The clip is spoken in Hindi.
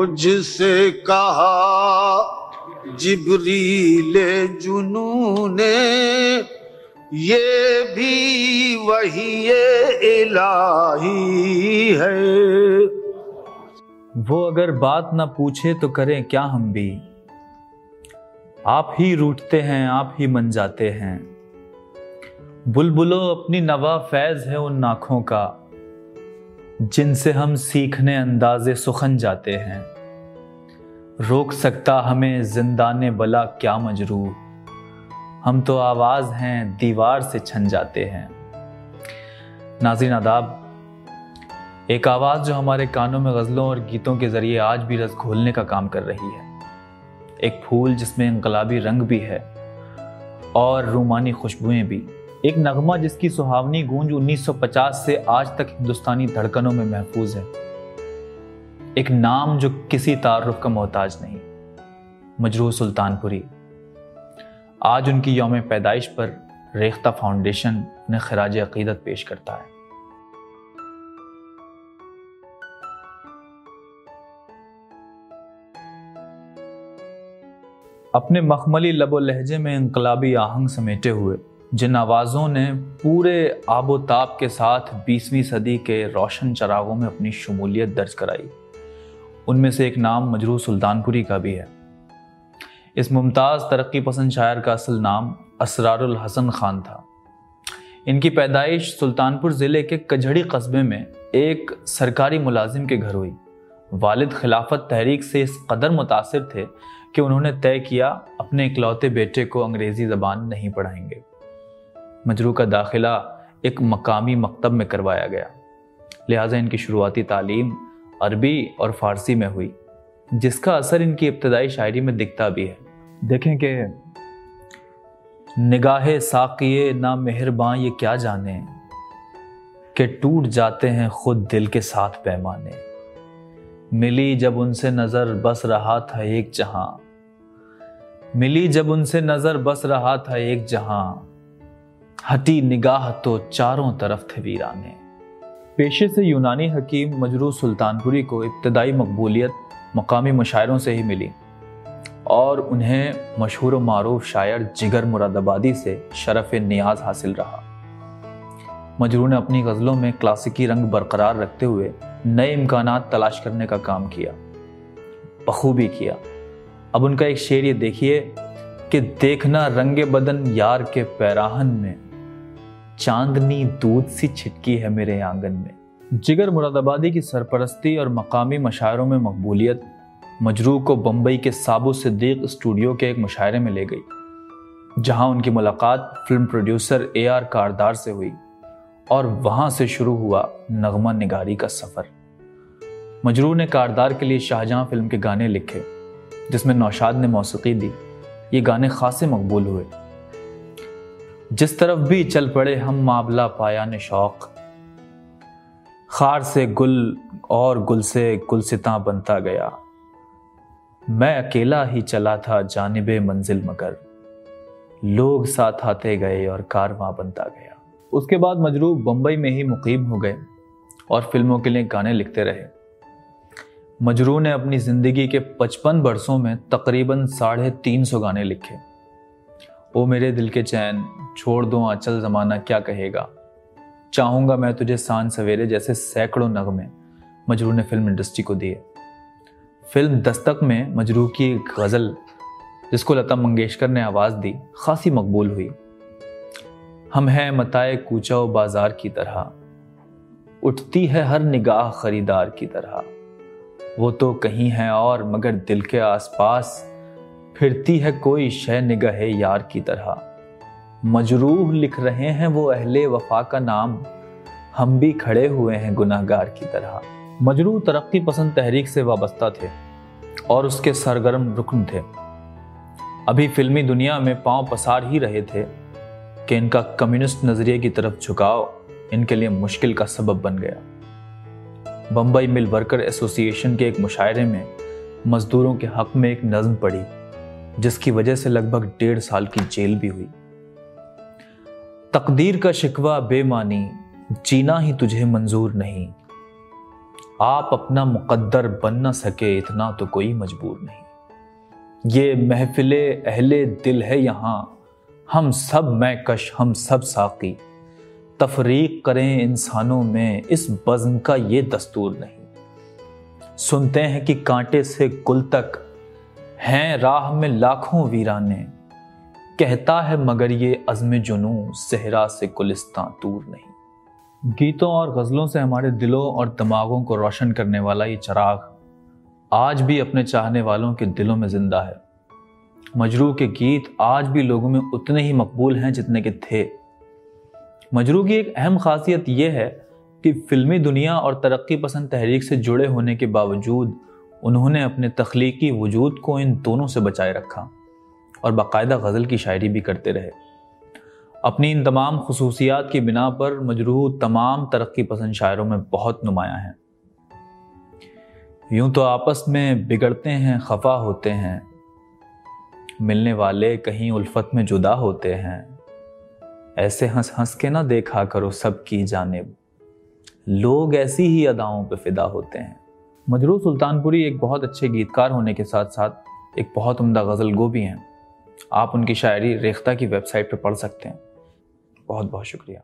मुझसे कहा, जिबरीले जुनू ने ये भी वही इलाही है। वो अगर बात ना पूछे तो करें क्या हम भी? आप ही रूठते हैं, आप ही मन जाते हैं। बुलबुलो अपनी नवा फैज है उन नाखों का। जिनसे हम सीखने अंदाजे सुखन जाते हैं। रोक सकता हमें जिंदाने बला क्या मजरू हम तो आवाज़ हैं, दीवार से छन जाते हैं। नाजिन आदाब, एक आवाज़ जो हमारे कानों में गज़लों और गीतों के ज़रिए आज भी रस घोलने का काम कर रही है। एक फूल जिसमें इनकलाबी रंग भी है और रूमानी खुशबुएँ भी। एक नगमा जिसकी सुहावनी गूंज 1950 से आज तक हिंदुस्तानी धड़कनों में महफूज है। एक नाम जो किसी तारुफ का मोहताज नहीं मजरूह सुल्तानपुरी। आज उनकी योम पैदाइश पर रेख्ता फाउंडेशन ने खराज अकीदत पेश करता है। अपने मखमली लबो लहजे में इनकलाबी आहंग समेटे हुए जिन आवाज़ों ने पूरे आबोताब के साथ बीसवीं सदी के रोशन चरागों में अपनी शमूलियत दर्ज कराई। उनमें से एक नाम मजरू सुल्तानपुरी का भी है। इस मुमताज़ तरक्की पसंद शायर का असल नाम असरारुल हसन खान था। इनकी पैदाइश सुल्तानपुर ज़िले के कझड़ी कस्बे में एक सरकारी मुलाजिम के घर हुई। वालिद खिलाफत तहरीक से इस कदर मुतासर थे कि उन्होंने तय किया, अपने इकलौते बेटे को अंग्रेज़ी ज़बान नहीं पढ़ाएँगे। मजरू का दाखिला एक मकामी मकतब में करवाया गया। लिहाजा इनकी शुरुआती तालीम अरबी और फ़ारसी में हुई, जिसका असर इनकी इब्तदाई शायरी में दिखता भी है। देखें कि निगाह साकिए ना मेहरबान, ये क्या जाने? कि टूट जाते हैं खुद दिल के साथ पैमाने। मिली जब उनसे नज़र बस रहा था एक जहाँ। मिली जब उनसे नज़र बस रहा था एक जहाँ। हटी निगाह तो चारों तरफ़ थे वीराने। पेशे से यूनानी हकीम मजरू सुल्तानपुरी को इब्तदाई मकबूलियत मकामी मुशायरों से ही मिली और उन्हें मशहूर मरूफ शायर जिगर मुरादाबादी से शरफ नियाज हासिल रहा। मजरू ने अपनी गज़लों में क्लासिकी रंग बरकरार रखते हुए नए इम्कान तलाश करने का काम किया, बखूबी किया। अब उनका एक शेर ये देखिए कि देखना रंगे बदन यार के पैराहन में चांदनी दूध सी छिटकी है मेरे आँगन में। जिगर मुरादाबादी की सरपरस्ती और मकामी मशायरों में मकबूलियत मजरू को बम्बई के साबु सिद्दीक स्टूडियो के एक मुशायरे में ले गई, जहाँ उनकी मुलाकात film producer A R Kardar से हुई और वहाँ से शुरू हुआ नगमा निगारी का सफ़र। मजरू ने कारदार के लिए शाहजहां फ़िल्म के गाने लिखे, जिसमें नौशाद ने मौसीकी दी। ये गाने खासे मकबूल हुए। जिस तरफ़ भी चल पड़े हम मामला पाया ने शौक। खार से गुल और गुल से गुलसिता बनता गया। मैं अकेला ही चला था जानब मंजिल मगर। लोग साथ आते गए और कारवां बनता गया। उसके बाद मजरू बम्बई में ही मुकीम हो गए और फ़िल्मों के लिए गाने लिखते रहे। मजरू ने अपनी ज़िंदगी के पचपन बरसों में तकरीबन साढ़े तीन सौ गाने लिखे। ओ मेरे दिल के चैन छोड़ दो अचल ज़माना क्या कहेगा? चाहूँगा मैं तुझे सान सवेरे जैसे सैकड़ों नगमे मजरू ने फ़िल्म इंडस्ट्री को दिए। फ़िल्म दस्तक में मजरू की एक गज़ल, जिसको लता मंगेशकर ने आवाज़ दी, खासी मकबूल हुई। हम हैं मताए कूचा बाज़ार की तरह, उठती है हर निगाह खरीदार की तरह। वो तो कहीं है और, मगर दिल के आसपास फिरती है कोई शय निगाह यार की तरह। मजरूह लिख रहे हैं वो अहले वफा का नाम। हम भी खड़े हुए हैं गुनाहगार की तरह। मजरूह तरक्की पसंद तहरीक से वाबस्ता थे और उसके सरगर्म रुकन थे। अभी फिल्मी दुनिया में पाँव पसार ही रहे थे कि इनका कम्युनिस्ट नज़रिए की तरफ़ झुकाव इनके लिए मुश्किल का सबब बन गया। बम्बई मिल वर्कर एसोसिएशन के एक मुशायरे में मजदूरों के हक में एक नज्म पढ़ी जिसकी वजह से लगभग डेढ़ साल की जेल भी हुई। तकदीर का शिकवा बेमानी, जीना ही तुझे मंजूर नहीं। आप अपना मुकद्दर बन न सके, इतना तो कोई मजबूर नहीं। ये महफिले अहले दिल है यहाँ। हम सब मैं कश, हम सब साकी। तफरीक करें इंसानों में, इस बज़म का ये दस्तूर नहीं। सुनते हैं कि कांटे से गुल तक हैं राह में लाखों वीराने। कहता है, मगर ये अज़म जुनू सहरा से गुलिस्तां दूर नहीं। गीतों और गज़लों से हमारे दिलों और दिमागों को रोशन करने वाला ये चराग आज भी अपने चाहने वालों के दिलों में ज़िंदा है। मजरू के गीत आज भी लोगों में उतने ही मकबूल हैं जितने के थे। मजरू की एक अहम खासियत यह है कि फिल्मी दुनिया और तरक्की पसंद तहरीक से जुड़े होने के बावजूद उन्होंने अपने तख्लीकी वजूद को इन दोनों से बचाए रखा। और बाकायदा गज़ल की शायरी भी करते रहे। अपनी इन तमाम खसूसियात की बिना पर मजरू तमाम तरक्की पसंद शायरों में बहुत नुमाया हैं। यूँ तो आपस में बिगड़ते हैं, खफा होते हैं। मिलने वाले कहीं उल्फत में जुदा होते हैं। ऐसे हंस हंस के ना देखा करो सबकी जानेब। लोग ऐसी ही अदाओं पे फिदा होते हैं। मजरू सुल्तानपुरी एक बहुत अच्छे गीतकार होने के साथ साथ एक बहुत उम्दा गज़ल गो भी हैं। आप उनकी शायरी रेख्ता की वेबसाइट पर पढ़ सकते हैं। बहुत बहुत शुक्रिया।